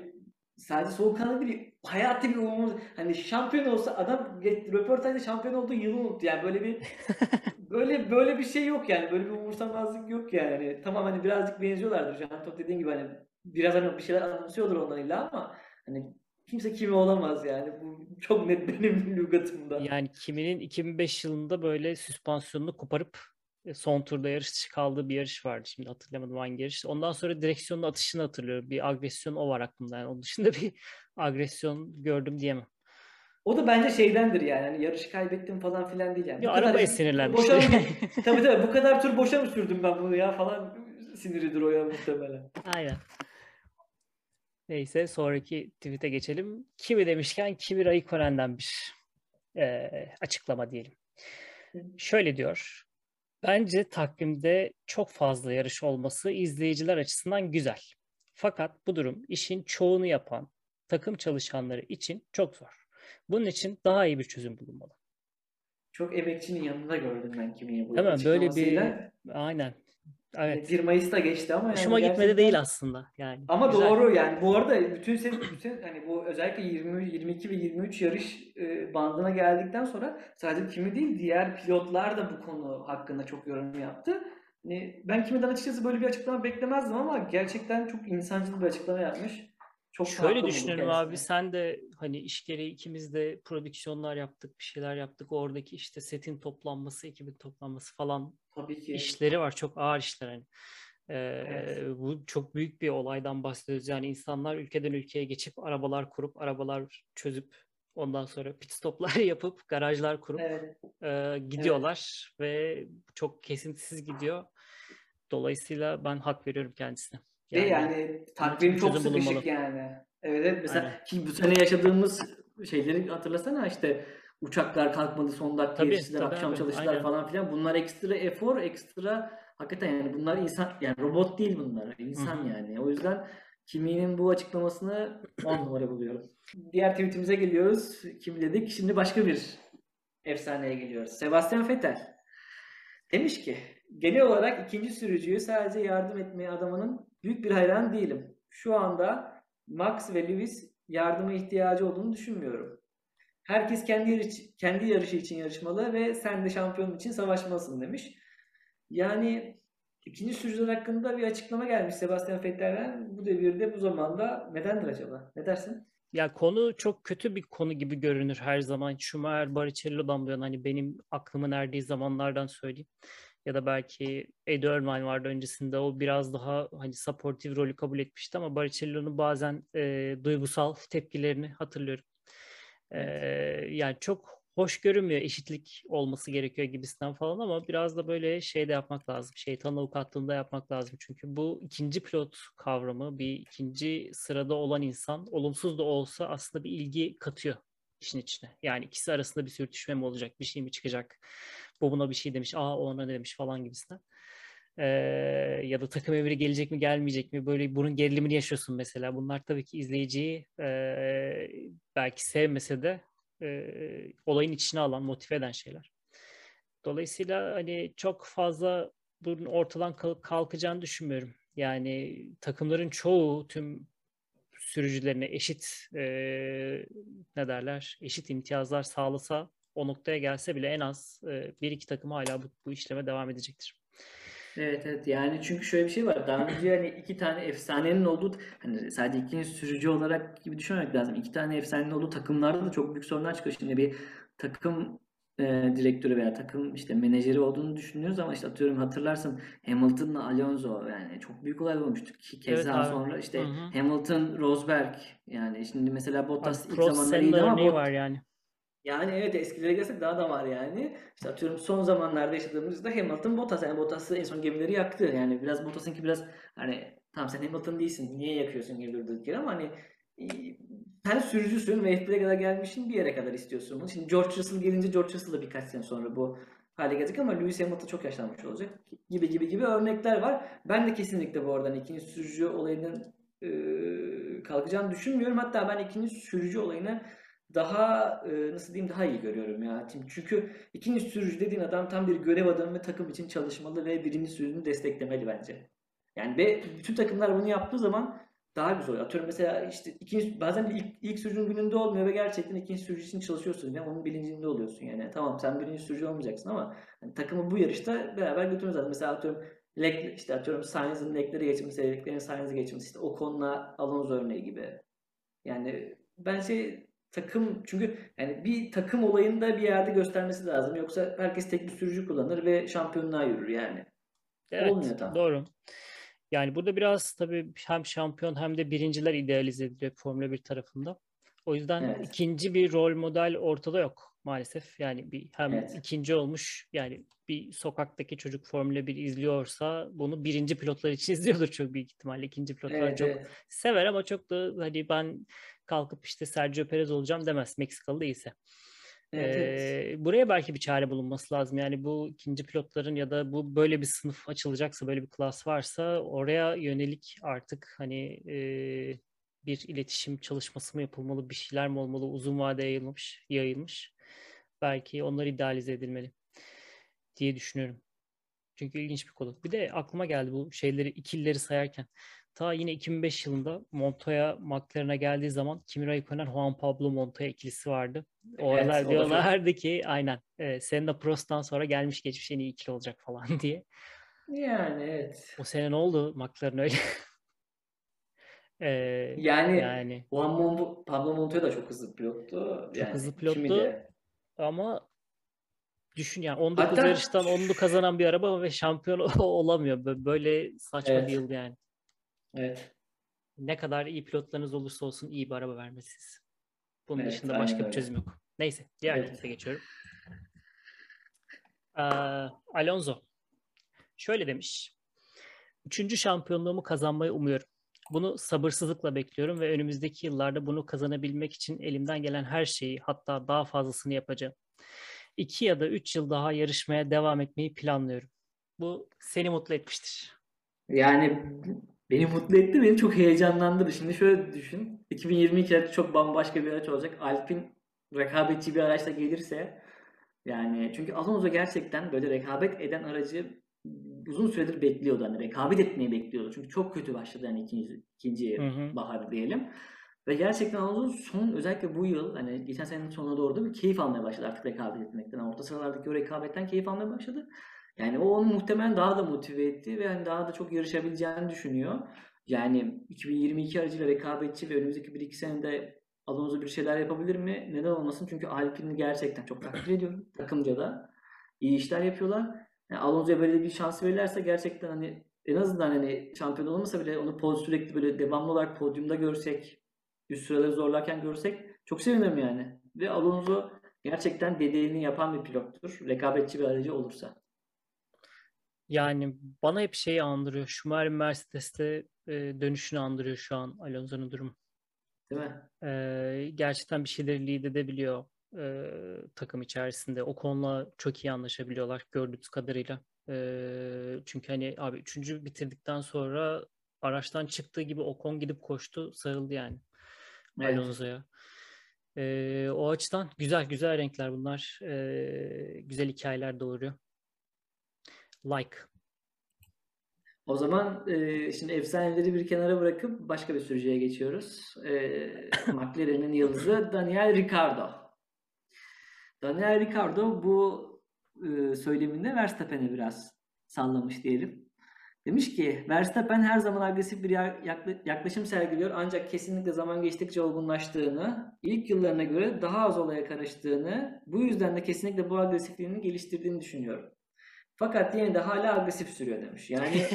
sadece soğukkanlı değil hayati bir umur hani şampiyon olsa adam röportajda şampiyon olduğu yılı unuttu yani böyle bir böyle böyle bir şey yok yani böyle bir umursamazlık yok yani Hani tamam hani birazcık benziyorlardır Jean Todt dediğin gibi hani biraz hani bir şeyler anımsıyordur onlarıyla ama hani kimse kimi olamaz yani bu çok net benim lügatımda. Yani kiminin 2005 yılında böyle süspansiyonunu koparıp e, son turda yarış dışı kaldığı bir yarış vardı. Şimdi hatırlamadım hangi yarış. Ondan sonra direksiyonun atışını hatırlıyorum. Bir agresyon o var aklımda. Yani onun dışında bir agresyon gördüm diyemem. O da bence şeydendir yani hani yarışı kaybettim falan filan değil yani. Ya Bu kadar- arabaya boşa sinirlenmiştir. mı- tabii tabii bu kadar tur boşa mı sürdüm ben bunu ya falan siniridir o ya muhtemelen. Aynen. Neyse sonraki tweet'e geçelim. Kimi demişken Kimi Raikkonen'den bir eee, açıklama diyelim. Şöyle diyor. Bence takvimde çok fazla yarış olması izleyiciler açısından güzel. Fakat bu durum işin çoğunu yapan takım çalışanları için çok zor. Bunun için daha iyi bir çözüm bulunmalı. Çok emekçinin yanında gördüm ben kimin bu mi? Böyle bir aynen. Evet. 1 Mayıs'ta geçti ama yani Hoşuma gitmedi gerçekten- değil aslında. Yani Ama güzel. doğru yani bu arada bütün se- bütün hani bu özellikle 20 22 ve 23 yarış e, bandına geldikten sonra sadece kimi değil diğer pilotlar da bu konu hakkında çok yorum yaptı. Hani ben kimiden açıkçası böyle bir açıklama beklemezdim ama gerçekten çok insancıl bir açıklama yapmış. Çok Şöyle düşünelim abi sen de hani iş gereği ikimiz de prodüksiyonlar yaptık bir şeyler yaptık oradaki işte setin toplanması ekibin toplanması falan Tabii ki. işleri var çok ağır işler hani. Ee, Evet. bu çok büyük bir olaydan bahsediyoruz yani insanlar ülkeden ülkeye geçip arabalar kurup arabalar çözüp ondan sonra pit stoplar yapıp garajlar kurup Evet. e, gidiyorlar ve çok kesintisiz gidiyor. Dolayısıyla ben hak veriyorum kendisine. Ve yani takvim çok sıkışık bulunmalı. yani. Evet, evet mesela Aynen. ki bu sene yaşadığımız şeyleri hatırlasana işte uçaklar kalkmadı son dakika Tabii, yetiştiler, tabii akşam abi, çalıştılar aynen. falan filan. Bunlar ekstra efor, ekstra hakikaten yani bunlar insan yani robot değil bunlar. insan hı. yani. O yüzden Kimi'nin bu açıklamasını 10 numara buluyorum. Diğer tweetimize geliyoruz. Kim dedik? Şimdi başka bir efsaneye geliyoruz. Sebastian Vettel. Demiş ki genel olarak ikinci sürücüyü sadece yardım etmeye adamanın büyük bir hayran değilim. Şu anda Max ve Lewis yardıma ihtiyacı olduğunu düşünmüyorum. Herkes kendi yarış, kendi yarışı için yarışmalı ve sen de şampiyon için savaşmalısın demiş. Yani ikinci sürücüler hakkında bir açıklama gelmiş Sebastian Vettel'den. Bu devirde bu zamanda nedendir acaba? Ne dersin? Ya konu çok kötü bir konu gibi görünür her zaman. Schumacher, Barrichello'dan bu hani benim aklımın erdiği zamanlardan söyleyeyim. Ya da belki Eddie Irvine vardı öncesinde. O biraz daha hani supportive rolü kabul etmişti ama Barrichello'nun bazen e, duygusal tepkilerini hatırlıyorum. Evet. yani çok hoş görünmüyor eşitlik olması gerekiyor gibisinden falan ama biraz da böyle şey de yapmak lazım. Şeytan avukatlığında yapmak lazım. Çünkü bu ikinci pilot kavramı bir ikinci sırada olan insan olumsuz da olsa aslında bir ilgi katıyor işin içine. Yani ikisi arasında bir sürtüşme mi olacak? Bir şey mi çıkacak? Bu buna bir şey demiş. Aa o ona ne demiş falan gibisinden. Ee, ya da takım emri gelecek mi gelmeyecek mi böyle bunun gerilimini yaşıyorsun mesela. Bunlar tabii ki izleyiciyi e, belki sevmese de e, olayın içine alan, motive eden şeyler. Dolayısıyla hani çok fazla bunun ortadan kalkacağını düşünmüyorum. Yani takımların çoğu tüm sürücülerine eşit e, ne derler eşit imtiyazlar sağlasa o noktaya gelse bile en az e, bir iki takım hala bu, bu işleme devam edecektir. Evet evet yani çünkü şöyle bir şey var. Daha önce hani iki tane efsanenin olduğu hani sadece ikinci sürücü olarak gibi düşünmek lazım. İki tane efsanenin olduğu takımlarda da çok büyük sorunlar çıkıyor. Şimdi bir takım e, direktörü veya takım işte menajeri olduğunu düşünüyoruz ama işte atıyorum hatırlarsın Hamilton'la Alonso yani çok büyük olay olmuştu. Ki keza evet, sonra işte Hı-hı. Hamilton Rosberg yani şimdi mesela Bottas ilk zamanları iyiydi ama Bot- var yani. Yani evet eskilere gelsek daha da var yani. İşte atıyorum son zamanlarda yaşadığımızda Hamilton Bottas yani Bottas en son gemileri yaktı. Yani biraz Bottas'ınki biraz hani tamam sen Hamilton değilsin. Niye yakıyorsun gibi durduk yere ama hani sen sürücüsün ve F1'e kadar gelmişsin bir yere kadar istiyorsun bunu. Şimdi George Russell gelince George Russell da birkaç sene sonra bu hale gelecek ama Lewis Hamilton çok yaşlanmış olacak gibi gibi gibi örnekler var. Ben de kesinlikle bu aradan ikinci sürücü olayının e, kalkacağını düşünmüyorum. Hatta ben ikinci sürücü olayını daha e, nasıl diyeyim daha iyi görüyorum ya. Çünkü ikinci sürücü dediğin adam tam bir görev adamı ve takım için çalışmalı ve birinci sürücünü desteklemeli bence. Yani ve bütün takımlar bunu yaptığı zaman daha güzel oluyor. Atıyorum mesela işte ikinci, bazen ilk, ilk sürücünün gününde olmuyor ve gerçekten ikinci sürücü için çalışıyorsun. Yani onun bilincinde oluyorsun yani. Tamam sen birinci sürücü olmayacaksın ama hani takımı bu yarışta beraber götürmeniz lazım. Mesela atıyorum Lek, işte atıyorum Sainz'ın Lekleri geçmesi, Leklerin Sainz'i geçmesi, işte Ocon'la Alonso örneği gibi. Yani ben şey takım çünkü yani bir takım olayında bir yerde göstermesi lazım. Yoksa herkes tek bir sürücü kullanır ve şampiyonluğa yürür yani. Evet, Olmuyor tam. Doğru. Yani burada biraz tabii hem şampiyon hem de birinciler idealize ediliyor Formula 1 tarafında. O yüzden evet. ikinci bir rol model ortada yok maalesef. Yani bir hem evet. ikinci olmuş yani bir sokaktaki çocuk Formula 1 izliyorsa bunu birinci pilotlar için izliyordur çok büyük ihtimalle. İkinci pilotlar evet, çok evet. sever ama çok da hani ben kalkıp işte Sergio Perez olacağım demez Meksikalı değilse. Evet, evet. buraya belki bir çare bulunması lazım. Yani bu ikinci pilotların ya da bu böyle bir sınıf açılacaksa, böyle bir klas varsa oraya yönelik artık hani e, bir iletişim çalışması mı yapılmalı, bir şeyler mi olmalı, uzun vade yayılmış, yayılmış. Belki onlar idealize edilmeli diye düşünüyorum. Çünkü ilginç bir konu. Bir de aklıma geldi bu şeyleri, ikilileri sayarken. Ta yine 2005 yılında Montoya McLaren'a geldiği zaman Kimi Raikkonen Juan Pablo Montoya ikilisi vardı. O evet, aralar diyorlardı ki aynen e, Senna Prost'tan sonra gelmiş geçmiş en iyi ikili olacak falan diye. Yani evet. O sene ne oldu McLaren öyle? ee, yani, yani Juan Mon Pablo Montoya da çok hızlı pilottu. Çok yani, hızlı pilottu. Ama düşün yani 19 Hatta... yarıştan 10'unu kazanan bir araba ve şampiyon olamıyor. Böyle saçma evet. bir yıl yani. Evet. Ne kadar iyi pilotlarınız olursa olsun iyi bir araba vermezsiniz. Bunun evet, dışında başka öyle. bir çözüm yok. Neyse diğer evet. teste geçiyorum. Ee, Alonso şöyle demiş. Üçüncü şampiyonluğumu kazanmayı umuyorum. Bunu sabırsızlıkla bekliyorum ve önümüzdeki yıllarda bunu kazanabilmek için elimden gelen her şeyi hatta daha fazlasını yapacağım. İki ya da üç yıl daha yarışmaya devam etmeyi planlıyorum. Bu seni mutlu etmiştir. Yani Beni mutlu etti, beni çok heyecanlandırdı. Şimdi şöyle düşün. 2022 aracı çok bambaşka bir araç olacak. Alpin rekabetçi bir araçla gelirse yani çünkü Alonso gerçekten böyle rekabet eden aracı uzun süredir bekliyordu. Hani rekabet etmeyi bekliyordu. Çünkü çok kötü başladı hani ikinci, ikinci hı hı. bahar diyelim. Ve gerçekten Alonso son özellikle bu yıl hani geçen senenin sonuna doğru da bir keyif almaya başladı artık rekabet etmekten. Orta sıralardaki o rekabetten keyif almaya başladı. Yani o onu muhtemelen daha da motive etti ve yani daha da çok yarışabileceğini düşünüyor. Yani 2022 aracıyla rekabetçi ve önümüzdeki 1-2 senede Alonso bir şeyler yapabilir mi? Neden olmasın? Çünkü Alpine'i gerçekten çok takdir ediyorum. Takımca da iyi işler yapıyorlar. Yani Alonso'ya böyle bir şans verirlerse gerçekten hani en azından hani şampiyon olmasa bile onu poz sürekli böyle devamlı olarak podyumda görsek, üst sıraları zorlarken görsek çok sevinirim yani. Ve Alonso gerçekten dediğini yapan bir pilottur. Rekabetçi bir aracı olursa. Yani bana hep şeyi andırıyor. Schumacher Mercedes'te e, dönüşünü andırıyor şu an Alonso'nun durumu. Değil mi? E, gerçekten bir şeyleri lead edebiliyor e, takım içerisinde. O konuda çok iyi anlaşabiliyorlar gördüğümüz kadarıyla. E, çünkü hani abi üçüncü bitirdikten sonra araçtan çıktığı gibi Ocon gidip koştu sarıldı yani Evet. Alonso'ya. E, o açıdan güzel güzel renkler bunlar. E, güzel hikayeler doğuruyor. Like. O zaman e, şimdi efsaneleri bir kenara bırakıp başka bir sürücüye geçiyoruz. E, McLaren'in yıldızı Daniel Ricciardo. Daniel Ricciardo bu e, söyleminde Verstappen'e biraz sallamış diyelim. Demiş ki Verstappen her zaman agresif bir yakla- yaklaşım sergiliyor ancak kesinlikle zaman geçtikçe olgunlaştığını, ilk yıllarına göre daha az olaya karıştığını, bu yüzden de kesinlikle bu agresifliğini geliştirdiğini düşünüyorum. Fakat yine de hala agresif sürüyor demiş. Yani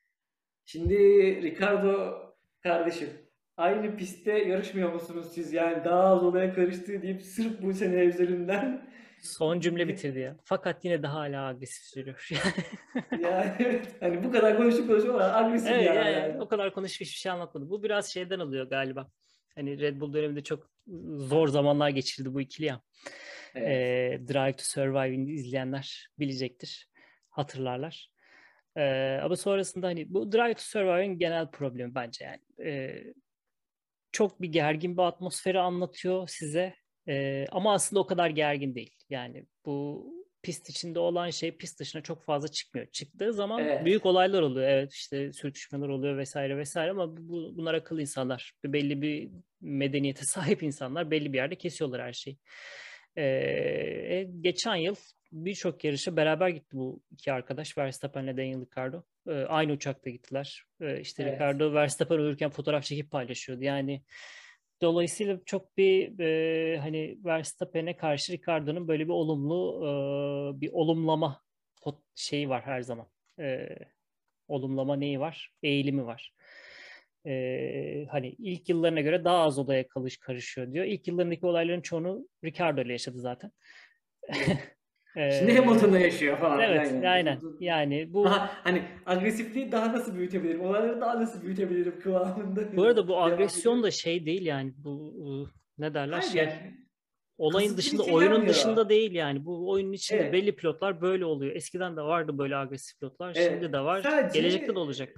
şimdi Ricardo kardeşim aynı pistte yarışmıyor musunuz siz? Yani daha az olaya karıştığı deyip sırf bu sene üzerinden Son cümle bitirdi ya. Fakat yine de hala agresif sürüyor. yani evet, hani bu kadar konuştuk konuştuk ama agresif evet, yani. yani, yani. o kadar konuşup hiçbir şey anlatmadı. Bu biraz şeyden alıyor galiba. Hani Red Bull döneminde çok zor zamanlar geçirdi bu ikili ya. Evet. Ee, Drive to Survive'ı izleyenler bilecektir. Hatırlarlar. Ee, ama sonrasında hani bu Drive to Survive'ın genel problemi bence yani. Ee, çok bir gergin bir atmosferi anlatıyor size. Ee, ama aslında o kadar gergin değil. Yani bu pist içinde olan şey pist dışına çok fazla çıkmıyor. Çıktığı zaman Evet. büyük olaylar oluyor. Evet işte sürtüşmeler oluyor vesaire vesaire ama bu, bunlar akıllı insanlar. Belli bir medeniyete sahip insanlar belli bir yerde kesiyorlar her şeyi. Ee, geçen yıl birçok yarışa beraber gitti bu iki arkadaş. Verstappen ile Daniel Ricciardo. Ee, aynı uçakta gittiler. Ee, işte Evet. Ricciardo Verstappen uyurken fotoğraf çekip paylaşıyordu. Yani dolayısıyla çok bir e, hani Verstappen'e karşı Ricciardo'nun böyle bir olumlu e, bir olumlama şeyi var her zaman. E, olumlama neyi var? Eğilimi var. E, hani ilk yıllarına göre daha az olaya kalış karışıyor diyor. İlk yıllarındaki olayların çoğunu Ricciardo ile yaşadı zaten. Şimdi Hamilton'da yaşıyor falan. Evet, yani. aynen. Yani bu Daha, hani agresifliği daha nasıl büyütebilirim? Olayları daha nasıl büyütebilirim kıvamında. bu arada bu agresyon da şey değil yani bu ne derler Hayır şey yani olayın dışında şey oyunun yapmıyor. dışında değil yani bu oyunun içinde Evet. belli pilotlar böyle oluyor. Eskiden de vardı böyle agresif pilotlar. Evet. Şimdi de var. Sadece- Gelecekte de olacak.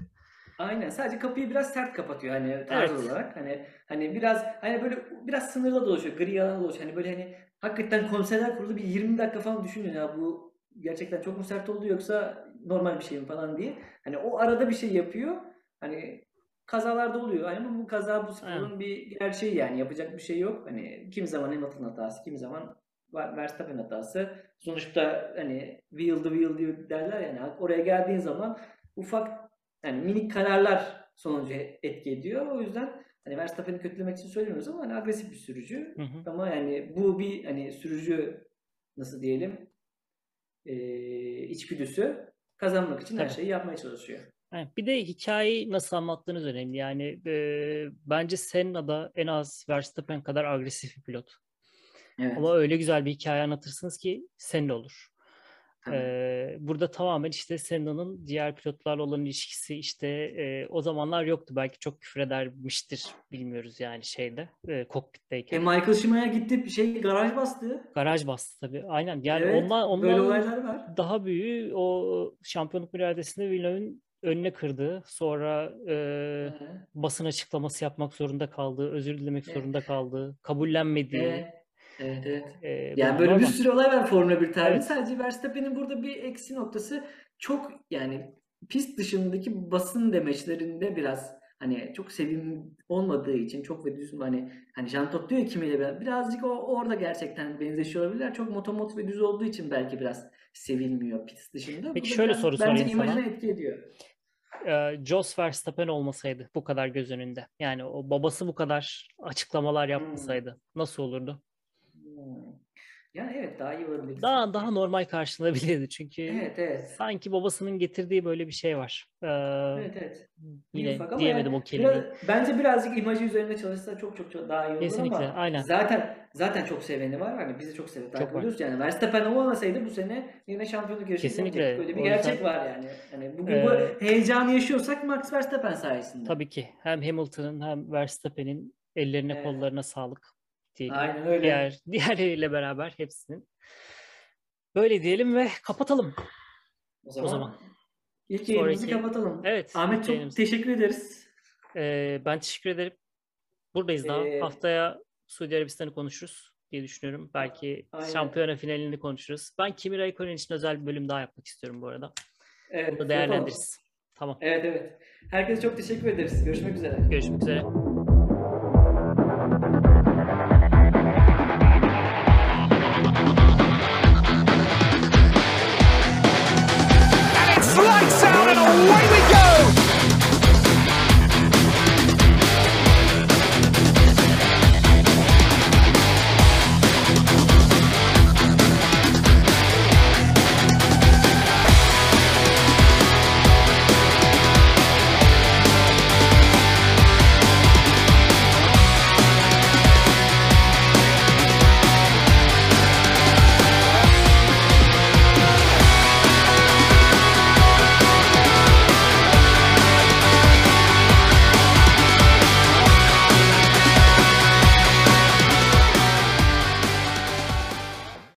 Aynen. Sadece kapıyı biraz sert kapatıyor hani tarz Evet. olarak. Hani hani biraz hani böyle biraz sınırda dolaşıyor. Gri alanda dolaşıyor. Hani böyle hani hakikaten konserler kurulu bir 20 dakika falan düşünüyor ya bu gerçekten çok mu sert oldu yoksa normal bir şey mi falan diye. Hani o arada bir şey yapıyor. Hani kazalar da oluyor. Hani bu, bu kaza bu sporun bir gerçeği yani yapacak bir şey yok. Hani kimi zaman Hamilton hatası, kimi zaman Ver- Verstappen hatası. Sonuçta hani wheel the wheel diyor derler yani oraya geldiğin zaman ufak yani minik kararlar sonucu etki ediyor. O yüzden hani Verstappen'i kötülemek için söylemiyoruz ama hani agresif bir sürücü. Hı hı. Ama yani bu bir hani sürücü nasıl diyelim eee içgüdüsü kazanmak için her Tabii. şeyi yapmaya çalışıyor. Bir de hikayeyi nasıl anlattığınız önemli. Yani e, bence Senna da en az Verstappen kadar agresif bir pilot. Evet. Ama öyle güzel bir hikaye anlatırsınız ki Senna olur. Ee, burada tamamen işte Senna'nın diğer pilotlarla olan ilişkisi işte e, o zamanlar yoktu. Belki çok küfür edermiştir bilmiyoruz yani şeyde e, E kokpitteyken. Michael Schumacher gitti şey garaj bastı. Garaj bastı tabii. Aynen. Yani evet. ondan böyle ondan olaylar var. daha büyüğü o şampiyonluk mücadelesinde Villeneuve'ün önüne kırdı. Sonra e, basın açıklaması yapmak zorunda kaldı. Özür dilemek Evet. zorunda kaldı. Kabullenmediği. Evet. Evet, evet. e, Yani böyle bir sürü olay var Formula 1 tarihinde. Evet. Sadece Verstappen'in burada bir eksi noktası çok yani pist dışındaki basın demeçlerinde biraz hani çok sevim olmadığı için çok ve düz hani hani Jean Todt diyor kimiyle beraber birazcık o orada gerçekten benzeşiyor olabilirler. Çok motomot ve düz olduğu için belki biraz sevilmiyor pist dışında. Peki Bu şöyle biraz soru bence sorayım sana. imajına etki ediyor. e, Jos Verstappen olmasaydı bu kadar göz önünde. Yani o babası bu kadar açıklamalar yapmasaydı nasıl olurdu? Yani evet daha iyi olabilir. Daha daha normal karşılanabilirdi çünkü Evet evet. sanki babasının getirdiği böyle bir şey var. Ee, Evet evet. Yine ufak diyemedim yani o kelimeyi. biraz- bence birazcık imajı üzerinde çalışsa çok çok çok daha iyi olur Kesinlikle, ama aynen. zaten zaten çok seveni var. Hani bizi çok sevip takip var. ediyoruz yani. Verstappen olmasaydı bu sene yine şampiyonluk yarışına Kesinlikle. gidecektik. Öyle bir O yüzden- gerçek var yani. Hani bugün Ee, bu heyecanı yaşıyorsak Max Verstappen sayesinde. Tabii ki hem Hamilton'ın hem Verstappen'in ellerine Evet. kollarına sağlık diyelim. Aynen öyle. Diğer diğerleriyle beraber hepsinin. Böyle diyelim ve kapatalım. o zaman, zaman. ilk yayınımızı Sonraki- kapatalım. Evet. Ahmet çok yayınımız. teşekkür ederiz. Ee, ben teşekkür ederim. Buradayız daha. Ee, Haftaya Suudi Arabistan'ı konuşuruz diye düşünüyorum. Belki Aynen. şampiyona finalini konuşuruz. Ben Kimi Raikkonen için özel bir bölüm daha yapmak istiyorum bu arada. Evet, Bunu değerlendiririz. Tamam. Evet evet. Herkese çok teşekkür ederiz. Görüşmek üzere. Görüşmek üzere.